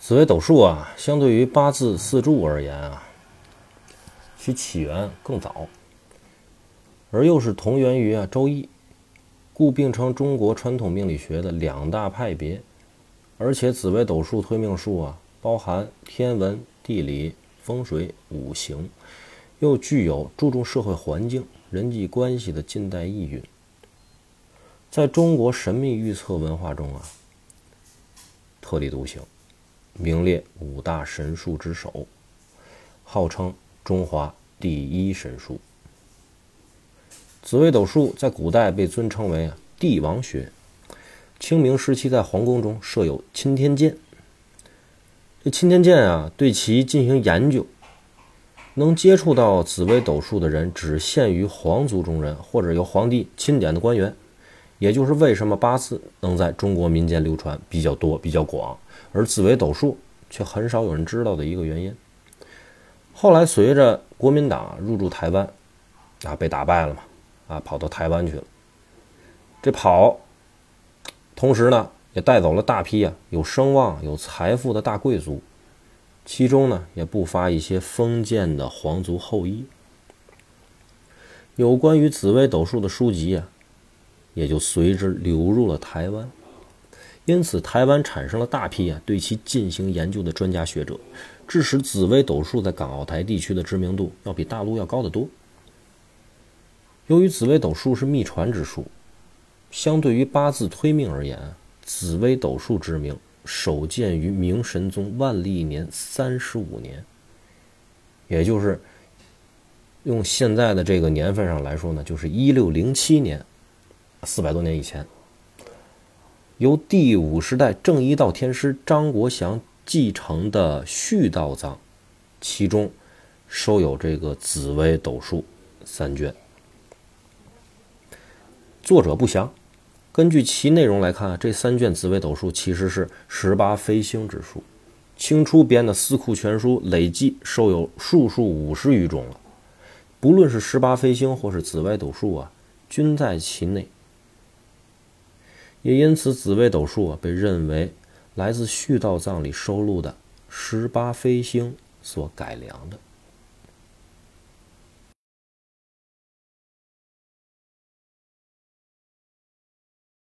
紫微斗数啊，相对于八字四柱而言啊，其起源更早，而又是同源于啊《周易》，故并称中国传统命理学的两大派别。而且紫微斗数推命术啊，包含天文、地理、风水、五行，又具有注重社会环境、人际关系的近代意蕴。在中国神秘预测文化中啊，特立独行。名列五大神术之首，号称中华第一神术。紫微斗数在古代被尊称为帝王学。清明时期，在皇宫中设有钦天监。这钦天监啊，对其进行研究。能接触到紫微斗数的人，只限于皇族中人或者由皇帝钦点的官员。也就是为什么八字能在中国民间流传比较多、比较广。而紫微斗数却很少有人知道的一个原因。后来随着国民党入驻台湾，啊，被打败了嘛，啊，跑到台湾去了。这跑，同时呢，也带走了大批啊有声望、有财富的大贵族，其中呢，也不乏一些封建的皇族后裔。有关于紫微斗数的书籍啊，也就随之流入了台湾。因此，台湾产生了大批啊对其进行研究的专家学者，致使紫微斗数在港澳台地区的知名度要比大陆要高得多。由于紫微斗数是秘传之术，相对于八字推命而言，紫微斗数之名首见于明神宗万历年三十五年，也就是用现在的这个年份上来说呢，就是一六零七年，四百多年以前。由第五十代正一道天师张国祥继承的续道藏，其中收有这个紫微斗数三卷。作者不详，根据其内容来看，这三卷紫微斗数其实是十八飞星之术。清初编的《四库全书》累计收有数数五十余种了。不论是十八飞星或是紫微斗数啊，均在其内。也因此，紫微斗数啊，被认为来自《续道藏》里收录的十八飞星所改良的。